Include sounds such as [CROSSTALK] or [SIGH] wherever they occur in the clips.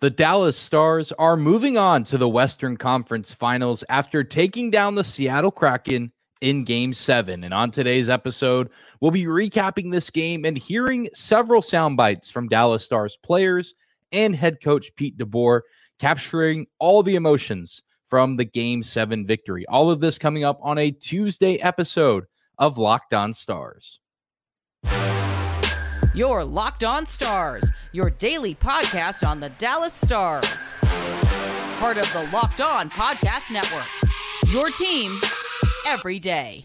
The Dallas Stars are moving on to the Western Conference Finals after taking down the Seattle Kraken in Game 7. And on today's episode, we'll be recapping this game and hearing several sound bites from Dallas Stars players and head coach Pete DeBoer, capturing all the emotions from the Game 7 victory. All of this coming up on a Tuesday episode of Locked On Stars. Your Locked On Stars, your daily podcast on the Dallas Stars. Part of the Locked On Podcast Network. Your team every day.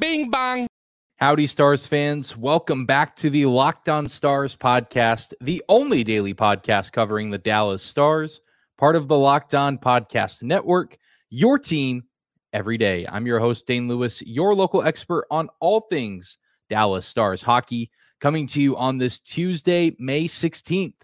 Bing bong. Howdy, Stars fans. Welcome back to the Locked On Stars podcast, the only daily podcast covering the Dallas Stars part of the Locked On Podcast Network, your team every day. I'm your host, Dane Lewis, your local expert on all things Dallas Stars hockey, coming to you on this Tuesday, May 16th.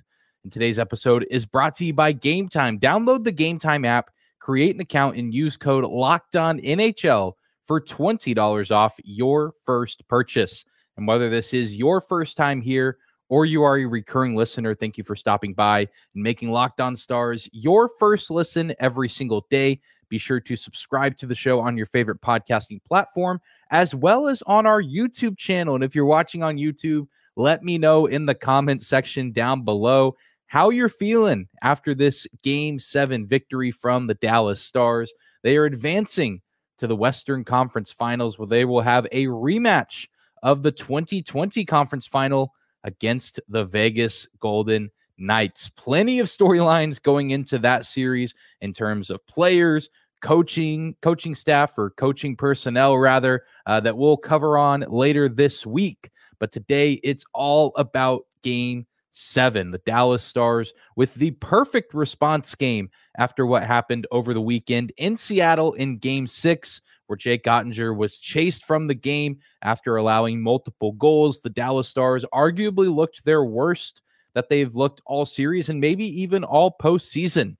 And today's episode is brought to you by Game Time. Download the Game Time app, create an account, and use code Locked On NHL for $20 off your first purchase. And whether this is your first time here or you are a recurring listener, thank you for stopping by and making Locked On Stars your first listen every single day. Be sure to subscribe to the show on your favorite podcasting platform, as well as on our YouTube channel. And if you're watching on YouTube, let me know in the comment section down below how you're feeling after this game seven victory from the Dallas Stars. They are advancing to the Western Conference Finals, where they will have a rematch of the 2020 conference final against the Vegas Golden Knights. Plenty of storylines going into that series in terms of players, coaching, coaching staff, or coaching personnel, rather, uh, that we'll cover on later this week. But today it's all about game seven. The Dallas Stars with the perfect response game after what happened over the weekend in Seattle in game six where Jake Oettinger was chased from the game after allowing multiple goals. The Dallas Stars arguably looked their worst that they've looked all series and maybe even all postseason.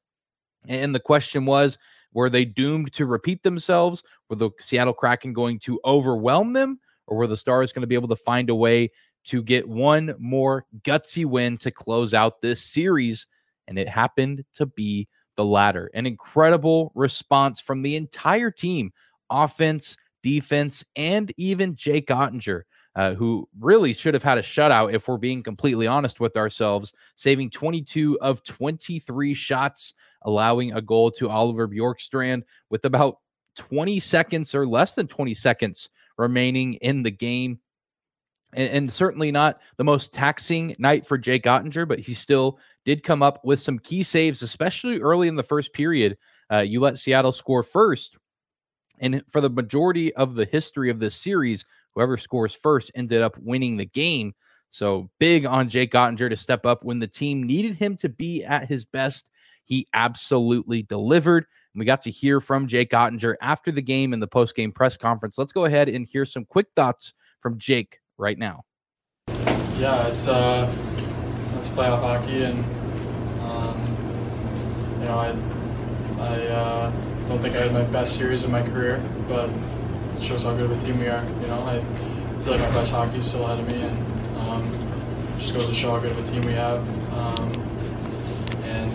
And the question was, were they doomed to repeat themselves? Were the Seattle Kraken going to overwhelm them? Or were the Stars going to be able to find a way to get one more gutsy win to close out this series? And it happened to be the latter. An incredible response from the entire team offense, defense, and even Jake Oettinger, uh, who really should have had a shutout if we're being completely honest with ourselves, saving 22 of 23 shots, allowing a goal to Oliver Bjorkstrand with about 20 seconds or less than 20 seconds remaining in the game. And, certainly not the most taxing night for Jake Oettinger, but he still did come up with some key saves, especially early in the first period. Uh, you let Seattle score first, and for the majority of the history of this series, whoever scores first ended up winning the game. So big on Jake Oettinger to step up when the team needed him to be at his best. He absolutely delivered. And we got to hear from Jake Oettinger after the game in the post-game press conference. Let's go ahead and hear some quick thoughts from Jake right now. Yeah, it's uh, it's playoff hockey, and um, you know, I, I. Uh, I don't think I had my best series in my career, but it shows how good of a team we are. You know, I feel like my best hockey is still ahead of me, and um, just goes to show how good of a team we have. Um, and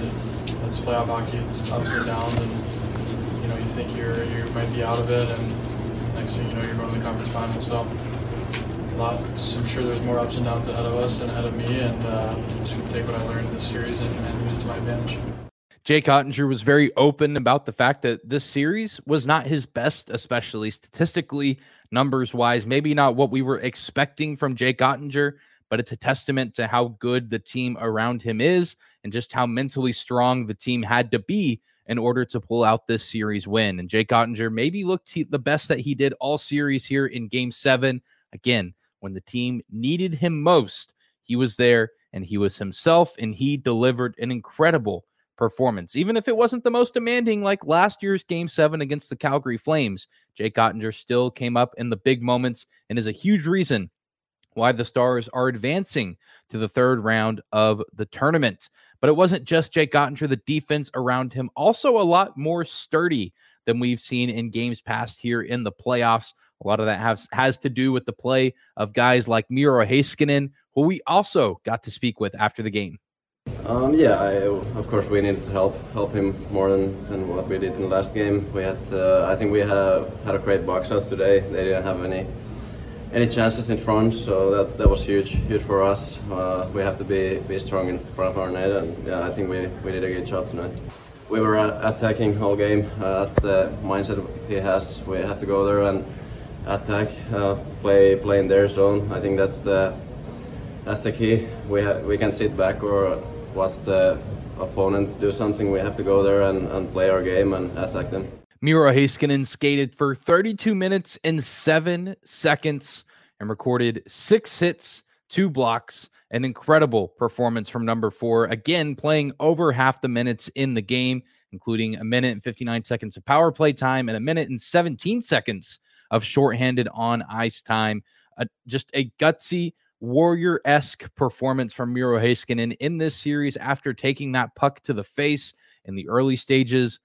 it's playoff hockey; it's ups and downs, and you know, you think you're you might be out of it, and next thing you know, you're going to the conference finals. So. Lot, I'm sure there's more ups and downs ahead of us and ahead of me, and uh, just to take what I learned in this series and, and use it to my advantage. Jake Oettinger was very open about the fact that this series was not his best, especially statistically, numbers wise. Maybe not what we were expecting from Jake Oettinger, but it's a testament to how good the team around him is and just how mentally strong the team had to be in order to pull out this series win. And Jake Oettinger maybe looked the best that he did all series here in game seven. Again, when the team needed him most, he was there and he was himself and he delivered an incredible performance. Even if it wasn't the most demanding like last year's game seven against the Calgary Flames, Jake Oettinger still came up in the big moments and is a huge reason why the Stars are advancing to the third round of the tournament. But it wasn't just Jake Oettinger, the defense around him, also a lot more sturdy than we've seen in games past here in the playoffs. A lot of that has has to do with the play of guys like Miro Heiskanen, who we also got to speak with after the game. Um, yeah, I, of course we needed to help help him more than, than what we did in the last game. We had, uh, I think we had a, had a great box shots today. They didn't have any any chances in front, so that, that was huge huge for us. Uh, we have to be be strong in front of our net, and yeah, I think we, we did a good job tonight. We were attacking all game. Uh, that's the mindset he has. We have to go there and attack, uh, play play in their zone. I think that's the that's the key. We ha- we can sit back or watch the opponent do something. We have to go there and, and play our game and attack them. Miro Heiskanen skated for 32 minutes and seven seconds and recorded six hits, two blocks, an incredible performance from number four. Again, playing over half the minutes in the game, including a minute and 59 seconds of power play time and a minute and 17 seconds of shorthanded on ice time. Uh, just a gutsy, warrior esque performance from Miro Heiskanen in this series after taking that puck to the face in the early stages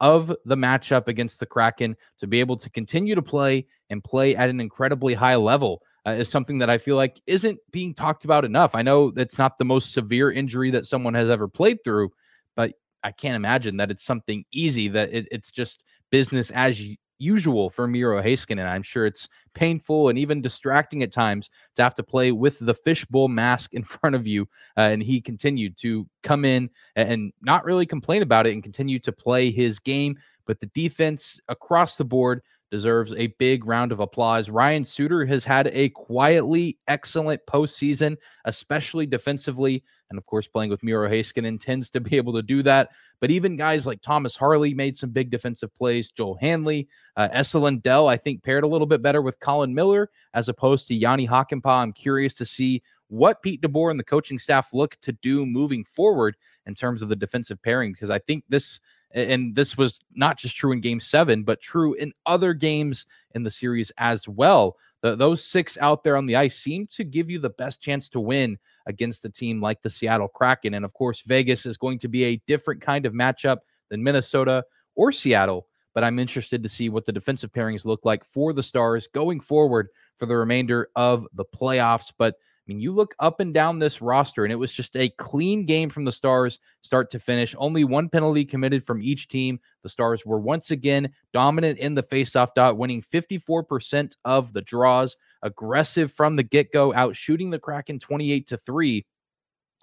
of the matchup against the Kraken to be able to continue to play and play at an incredibly high level uh, is something that I feel like isn't being talked about enough. I know it's not the most severe injury that someone has ever played through, but I can't imagine that it's something easy, that it, it's just business as usual for Miro Heiskanen. I'm sure it's painful and even distracting at times to have to play with the fishbowl mask in [LAUGHS] front of you. Uh, and he continued to come in and not really complain about it and continue to play his game. But the defense across the board deserves a big round of applause. Ryan Suter has had a quietly excellent postseason, especially defensively. And of course, playing with Miro Heiskanen tends to be able to do that. But even guys like Thomas Harley made some big defensive plays. Joel Hanley, uh, Esa Lindell, I think, paired a little bit better with Colin Miller as opposed to Jani Hakanpää. I'm curious to see what Pete DeBoer and the coaching staff look to do moving forward in terms of the defensive pairing, because I think this and this was not just true in game seven, but true in other games in the series as well. The, those six out there on the ice seem to give you the best chance to win against a team like the Seattle Kraken. And of course, Vegas is going to be a different kind of matchup than Minnesota or Seattle. But I'm interested to see what the defensive pairings look like for the Stars going forward for the remainder of the playoffs. But mean, you look up and down this roster, and it was just a clean game from the Stars, start to finish. Only one penalty committed from each team. The Stars were once again dominant in the faceoff dot, winning 54% of the draws, aggressive from the get go, out shooting the Kraken 28 to 3.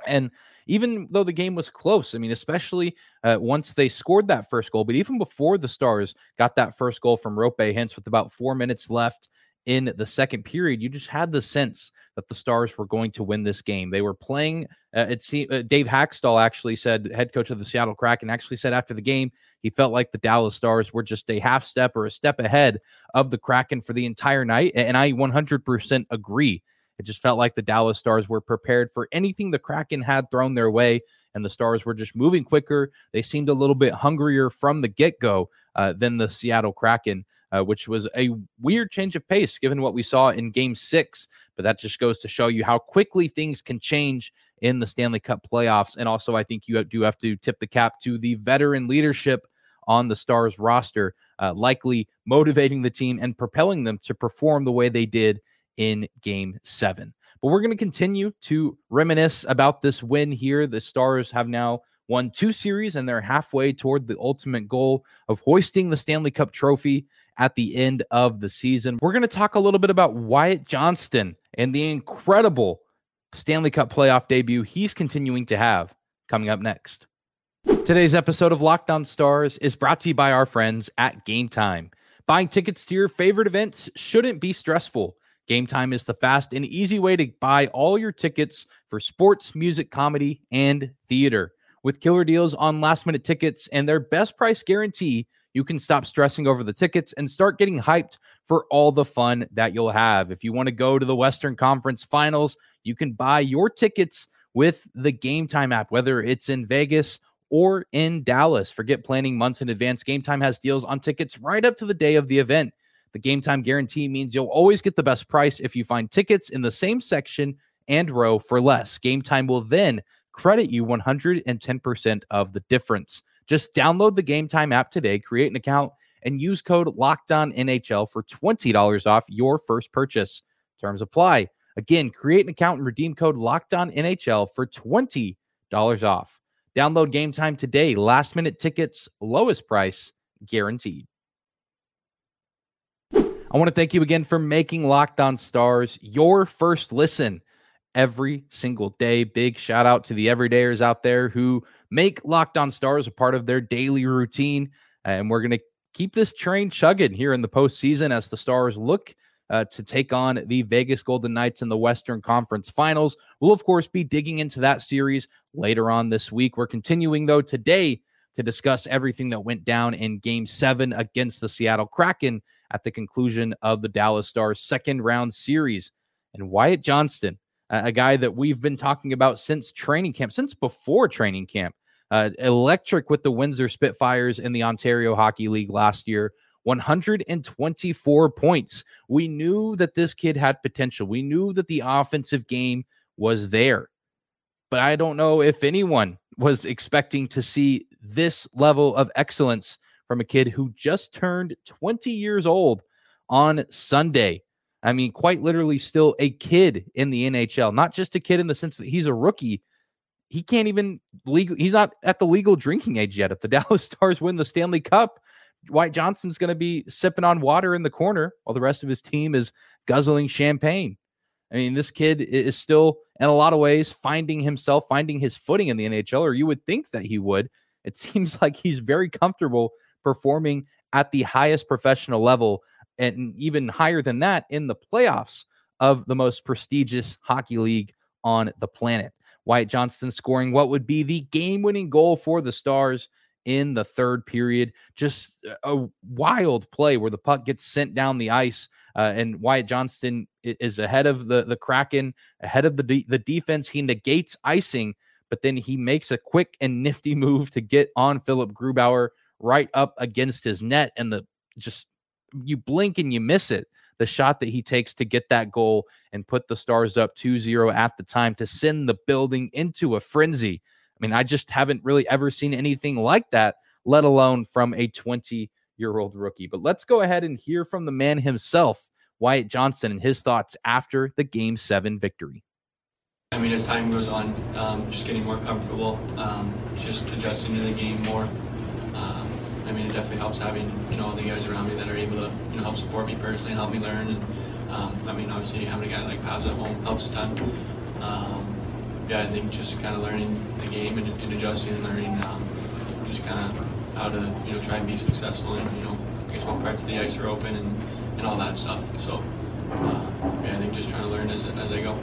And even though the game was close, I mean, especially uh, once they scored that first goal, but even before the Stars got that first goal from Roope Hintz with about four minutes left, in the second period, you just had the sense that the Stars were going to win this game. They were playing. Uh, it seemed uh, Dave Hakstol actually said, head coach of the Seattle Kraken, actually said after the game he felt like the Dallas Stars were just a half step or a step ahead of the Kraken for the entire night, and I 100% agree. It just felt like the Dallas Stars were prepared for anything the Kraken had thrown their way, and the Stars were just moving quicker. They seemed a little bit hungrier from the get go uh, than the Seattle Kraken uh, which was a weird change of pace given what we saw in game six. But that just goes to show you how quickly things can change in the Stanley Cup playoffs. And also, I think you do have to tip the cap to the veteran leadership on the Stars roster, uh, likely motivating the team and propelling them to perform the way they did in game seven. But we're going to continue to reminisce about this win here. The Stars have now won two series and they're halfway toward the ultimate goal of hoisting the Stanley Cup trophy at the end of the season. We're going to talk a little bit about Wyatt Johnston and the incredible Stanley Cup playoff debut he's continuing to have coming up next. Today's episode of Locked On Stars is brought to you by our friends at Game Time. Buying tickets to your favorite events shouldn't be stressful. Game Time is the fast and easy way to buy all your tickets for sports, music, comedy, and theater. With killer deals on last minute tickets and their best price guarantee, you can stop stressing over the tickets and start getting hyped for all the fun that you'll have. If you want to go to the Western Conference Finals, you can buy your tickets with the Game Time app, whether it's in Vegas or in Dallas. Forget planning months in advance. Game Time has deals on tickets right up to the day of the event. The Game Time guarantee means you'll always get the best price if you find tickets in the same section and row for less. Game Time will then credit you 110% of the difference. Just download the Game Time app today, create an account, and use code NHL for $20 off your first purchase. Terms apply. Again, create an account and redeem code NHL for $20 off. Download game time today. Last minute tickets, lowest price guaranteed. I want to thank you again for making Locked On Stars your first listen every single day. Big shout out to the everydayers out there who make Locked On Stars a part of their daily routine. And we're going to keep this train chugging here in the postseason as the Stars look uh, to take on the Vegas Golden Knights in the Western Conference Finals. We'll, of course, be digging into that series later on this week. We're continuing, though, today to discuss everything that went down in game seven against the Seattle Kraken at the conclusion of the Dallas Stars second round series. And Wyatt Johnston, a guy that we've been talking about since training camp, since before training camp, uh, electric with the Windsor Spitfires in the Ontario Hockey League last year. 124 points. We knew that this kid had potential. We knew that the offensive game was there. But I don't know if anyone was expecting to see this level of excellence from a kid who just turned 20 years old on Sunday. I mean, quite literally, still a kid in the NHL, not just a kid in the sense that he's a rookie. He can't even legal. He's not at the legal drinking age yet. If the [LAUGHS] Dallas Stars win the Stanley Cup, Wyatt Johnston's going to be sipping on water in the corner while the rest of his team is guzzling champagne. I mean, this kid is still, in a lot of ways, finding himself, finding his footing in the NHL, or you would think that he would. It [LAUGHS] seems like he's very comfortable performing at the highest professional level and even higher than that in the playoffs of the most prestigious hockey league on the planet. Wyatt Johnston scoring what would be the game winning goal for the Stars in the third period. Just a wild play where the puck gets sent down the ice. Uh, and Wyatt Johnston is ahead of the, the Kraken, ahead of the, de- the defense. He negates icing, but then he makes a quick and nifty move to get on Philipp Grubauer right up against his net. And the just you blink and you miss it. The shot that he takes to get that goal and put the Stars up 2 0 at the time to send the building into a frenzy. I mean, I just haven't really ever seen anything like that, let alone from a 20 year old rookie. But let's go ahead and hear from the man himself, Wyatt Johnston, and his thoughts after the game seven victory. I mean, as time goes on, um, just getting more comfortable, um, just adjusting to the game more. I mean, it definitely helps having you know the guys around me that are able to you know help support me personally and help me learn. And um, I mean, obviously having a guy like Pavs at home helps a ton. Um, yeah, I think just kind of learning the game and, and adjusting and learning um, just kind of how to you know try and be successful and you know I guess what parts of the ice are open and, and all that stuff. So uh, yeah, I think just trying to learn as as I go.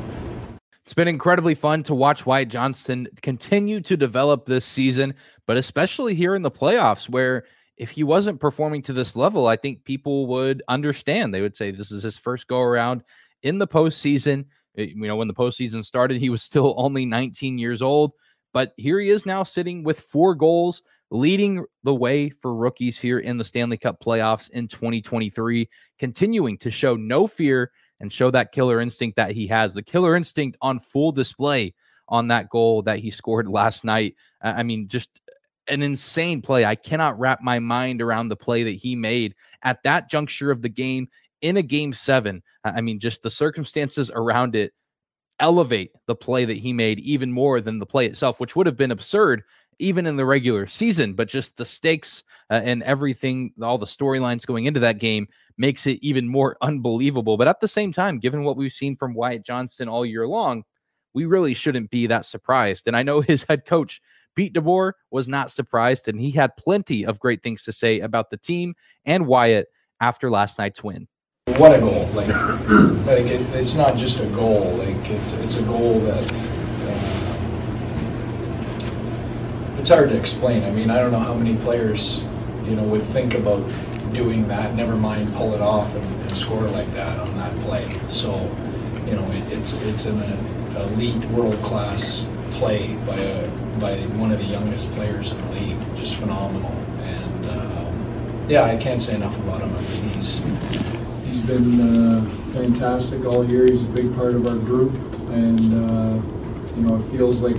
It's been incredibly fun to watch Wyatt Johnston continue to develop this season, but especially here in the playoffs, where if he wasn't performing to this level, I think people would understand. They would say this is his first go around in the postseason. Eh, you know, when the postseason started, he was [LAUGHS] still only 19 years old, but here he is now sitting with four goals, leading the way for rookies here in the Stanley Cup playoffs in 2023, continuing to show no fear and show that killer instinct that he has. The killer instinct on full display on that goal that he scored [LAUGHS] last night. I mean, just an insane play. I cannot wrap my mind around the play that he made at that juncture of the game in a game seven. I mean, just the circumstances around it elevate the play that he made even more than the play itself, which would have been absurd even in the regular season. But just the stakes uh, and everything, all the storylines going into that game makes it even more unbelievable. But at the same time, given what we've seen from Wyatt Johnston all year long, we really shouldn't be that surprised. And I know [LAUGHS] his head coach, Pete DeBoer, was not surprised, and he had plenty of great things to say about the team and Wyatt after last night's win. What a goal! Like, like it, it's not just a goal. Like it's it's a goal that uh, it's hard to explain. I mean, I don't know how many players, you know, would think about doing that. Never mind pull it off and, and score like that on that play. So, you know, it, it's it's an elite, world class play by a by one of the youngest players in the league. Just phenomenal. And um, yeah, I can't say enough about him. I mean, he's He's been uh, fantastic all year. He's a big part of our group, and uh, you know it feels like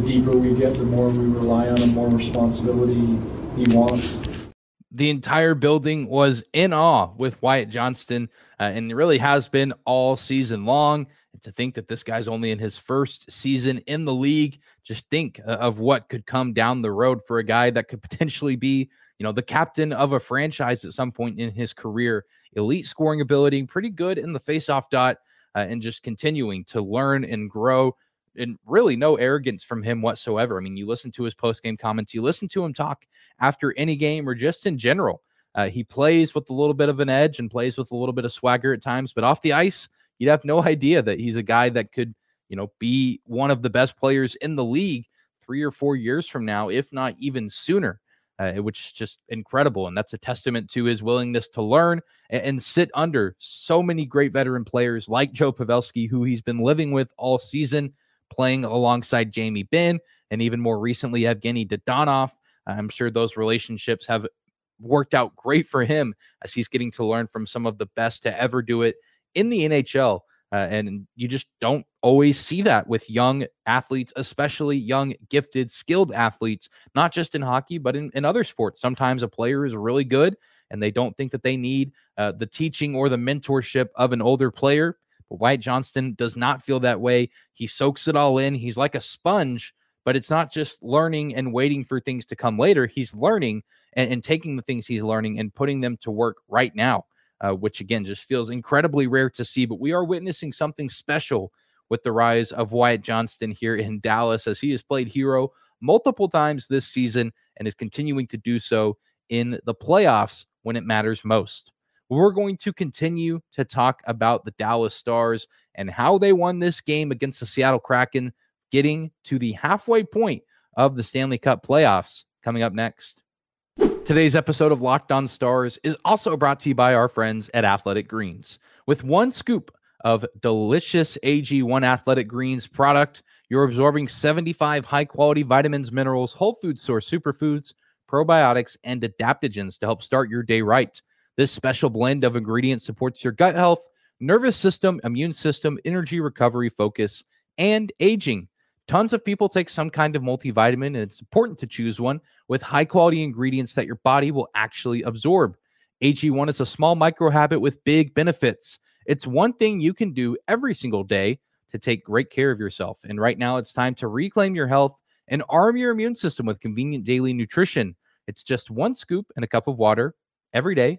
the deeper we get, the more we rely on him, more responsibility he wants. the entire building was in awe with Wyatt Johnston uh, and really has been all season long. And to think that this guy's only in his first season in the league, just think uh, of what could come down the road for a guy that could [LAUGHS] potentially be, you know, the captain of a franchise at some point in his career. Elite scoring ability, pretty good in the faceoff dot, uh, and just continuing to learn and grow and really no arrogance from him whatsoever. I mean, you listen to his post game comments, you listen to him talk after any game or just in general. Uh, he plays with a little bit of an edge and plays with a little bit of swagger at times, but off the ice, you'd have no [LAUGHS] idea that he's a guy that could, you know, be one of the best players in the league three or four years from now, if not even sooner. Uh, which is just incredible. And that's a testament to his willingness to learn and, and, sit under so many great veteran players like Joe Pavelski, who he's been living with all season playing alongside Jamie Benn and even more recently Evgeny Dadonov. I'm sure those relationships have worked out great for him as he's getting to learn from some of the best to ever do it in the NHL. Uh, and you just don't always see that with young athletes, especially young, gifted, skilled athletes, not just in hockey, but in, in other sports. Sometimes a player is really good and they don't think that they need uh, the teaching or the mentorship of an older player. But Wyatt Johnston does not feel that way. He soaks it all in. He's like a sponge, but it's not just learning and waiting for things to come later. He's learning and, and taking the things he's learning and putting them to work right now, uh, which again just feels incredibly rare to see. But we are witnessing something special with the rise of Wyatt Johnston here in Dallas as he has played hero multiple times this season and is continuing to do so in the playoffs when it matters most. We're going to continue to talk about the Dallas Stars and how they won this game against the Seattle Kraken, getting to the halfway point of the Stanley Cup playoffs coming up next. Today's episode of Locked On Stars is also brought to you by our friends at Athletic Greens. With one scoop of delicious AG1 Athletic Greens product, you're absorbing 75 high quality vitamins, minerals, whole food source superfoods, probiotics, and adaptogens to help start your day right. This special blend of ingredients supports your gut health, nervous system, immune system, energy recovery, focus, and aging. Tons of people take some kind of multivitamin, and it's important to choose one with high quality ingredients that your body will actually absorb. AG1 is a small micro habit with big benefits. It's one thing you can do every single day to take great care of yourself. And right now, it's time to reclaim your health and arm your immune system with convenient daily nutrition. It's just one scoop and a cup of water every day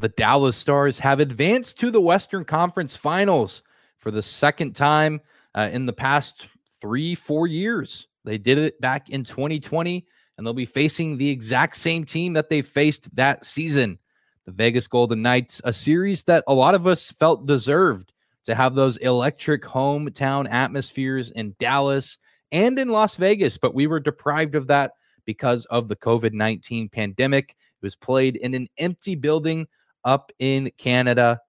the Dallas Stars have advanced to the Western Conference Finals for the second time uh, in the past three, four years. They did it back in 2020, and they'll be facing the exact same team that they faced that season the Vegas Golden Knights, a series that a lot of us felt deserved to have those electric hometown atmospheres in Dallas and in Las Vegas, but we were deprived of that because of the COVID 19 pandemic. It was played in an empty building up in Canada.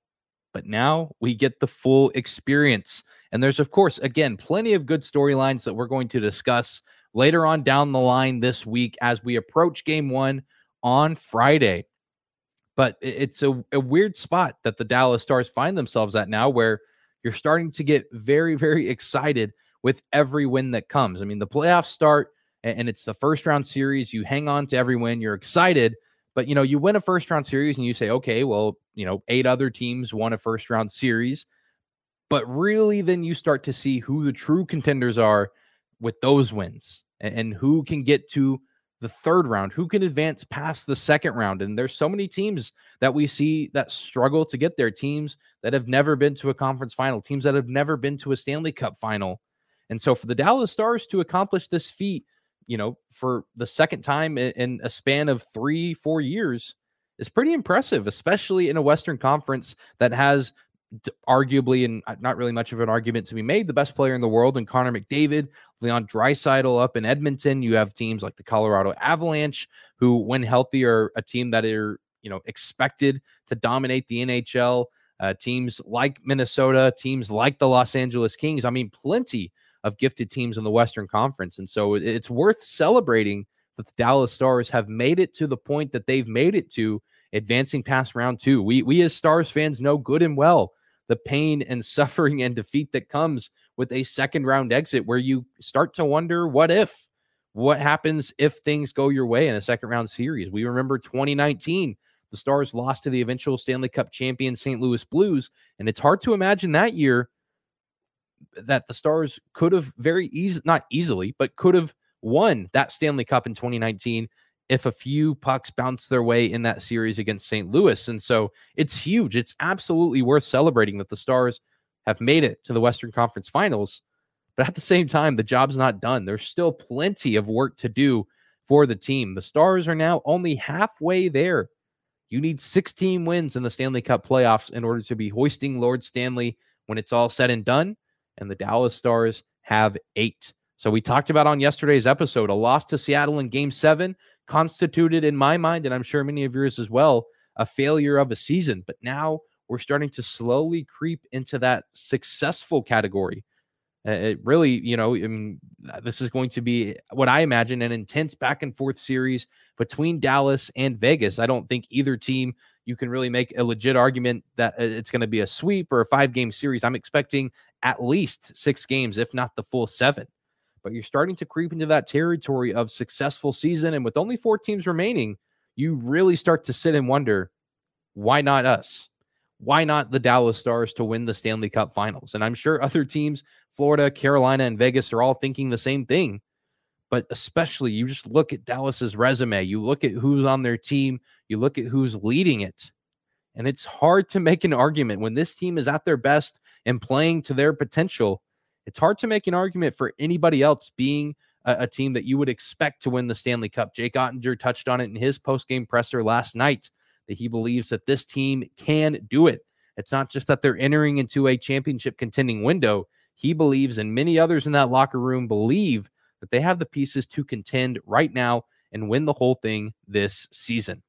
But now we get the full experience. And there's, of course, again, plenty of good storylines that we're going to discuss later on down the line this week as we approach game one on Friday. But it's a, a weird spot that the Dallas Stars find themselves at now where you're starting to get very, very excited with every win that comes. I mean, the playoffs start and it's the first round series. You hang on to every win, you're excited. But you know, you win a first round series and you say, okay, well, you know, eight other teams won a first round series. But really, then you start to see who the true contenders are with those wins and, and who can get to the third round, who can advance past the second round. And there's so many teams that we see that struggle to get there, teams that have never been to a conference final, teams that have never been to a Stanley Cup final. And so for the Dallas Stars to accomplish this feat you know, for the second time in, in a span of three, four years is pretty impressive, especially in a Western Conference that has arguably and uh, not really much of an argument to be made the best player in the world and Connor McDavid, Leon Draisaitl up in Edmonton. You have teams like the Colorado Avalanche who when healthy are a team that are you know expected to dominate the NHL. Uh, teams like Minnesota, teams like the Los Angeles Kings. I mean, plenty of gifted teams in the Western Conference, and so it's worth celebrating that the Dallas Stars have made it to the point that they've made it to, advancing past round two. We we as Stars fans know good and well the pain and [LAUGHS] suffering and defeat that comes with a second round exit, where you start to wonder what if what happens if things go your way in a second round series. We remember 2019, the Stars lost to the eventual Stanley Cup champion St. Louis Blues, and it's hard to imagine that year that the Stars could have very easy, not easily, but could have won that Stanley Cup in 2019 if a few pucks bounced their way in that series against St. Louis. And so it's huge. It's absolutely worth celebrating that the Stars have made it to the Western Conference Finals. But at the same time, the job's not done. There's still plenty of work to do for the team. The Stars are now only halfway there. You need 16 wins in the Stanley Cup playoffs in order to be hoisting Lord Stanley when it's all said and done. And the Dallas Stars have eight. So we talked about on yesterday's episode a loss to Seattle in game seven constituted, in my mind, and I'm sure many of yours as well, a failure of a season. But now we're starting to slowly creep into that successful category it really, you know, I mean, uh, this is going to be what I imagine an intense back and forth series between Dallas and Vegas. I don't think either team you can really make a legit argument that uh, it's going to be a sweep or a five game series. I'm expecting at least six games, if not the full seven. But you're starting to creep into that territory of successful season. And with only four teams remaining, you really start to sit and wonder why not us? Why not the Dallas Stars to win the Stanley Cup finals? And I'm sure other teams, Florida, Carolina, and Vegas, are all thinking the same thing. But especially, you just look at Dallas's resume, you look at who's on their team, you look at who's leading it. And it's hard to make an argument when this team is at their best and playing to their potential. It's hard to make an argument for anybody else being a, a team that you would expect to win the Stanley Cup. Jake Oettinger touched on it in his post game presser last night that he believes that this team can do it. It's not just that they're entering into a championship contending window. He believes, and many others in that locker room believe, that they have the pieces to contend right now and win the whole thing this season.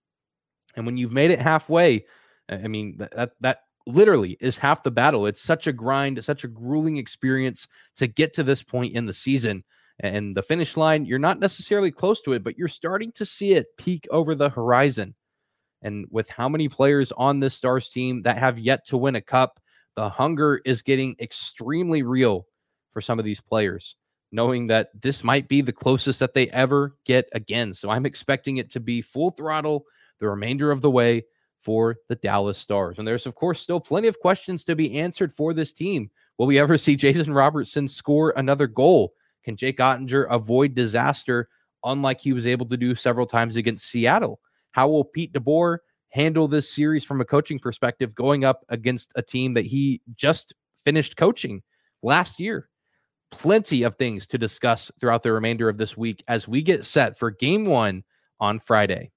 And when you've made it halfway, I mean, that, that literally is half the battle. It's such a grind, such a grueling experience to get to this point in the season. And the finish line, you're not necessarily close to it, but you're starting to see it peek over the horizon. And with how many players on this Stars team that have yet to win a cup, the hunger is getting extremely real for some of these players, knowing that this might be the closest that they ever get again. So I'm expecting it to be full throttle the remainder of the way for the Dallas Stars. And there's, of course, still plenty of questions to be answered for this team. Will we ever see [LAUGHS] Jason Robertson score another goal? Can Jake Oettinger avoid disaster, unlike he was able to do several times against Seattle? How will Pete DeBoer handle this series from a coaching perspective going up against a team that he just finished coaching last year? Plenty of things to discuss throughout the remainder of this week as we get set for game one on Friday.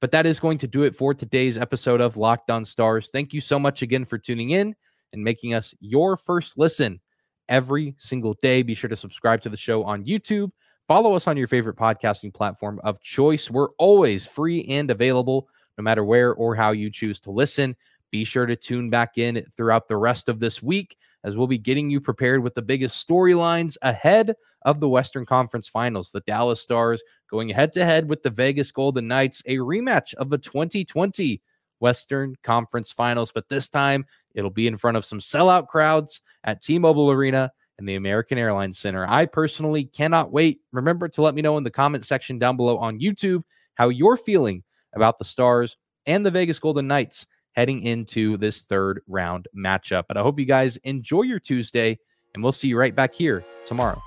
But that is going to do it for today's episode of Locked On Stars. Thank you so much again for tuning in and making us your first listen every single day. Be sure to subscribe to the show on YouTube Follow us on your favorite podcasting platform of choice. We're always free and available, no matter where or how you choose to listen. Be sure to tune back in throughout the rest of this week as we'll be getting you prepared with the biggest storylines ahead of the Western Conference Finals. The Dallas Stars going head to head with the Vegas Golden Knights, a rematch of the 2020 Western Conference Finals. But this time it'll be in front of some sellout crowds at T Mobile Arena and the American Airlines Center. I personally cannot wait. Remember to let me know in the comment section down below on YouTube how you're feeling about the Stars and the Vegas Golden Knights heading into this third round matchup. But I hope you guys enjoy your Tuesday, and we'll see you right back here tomorrow.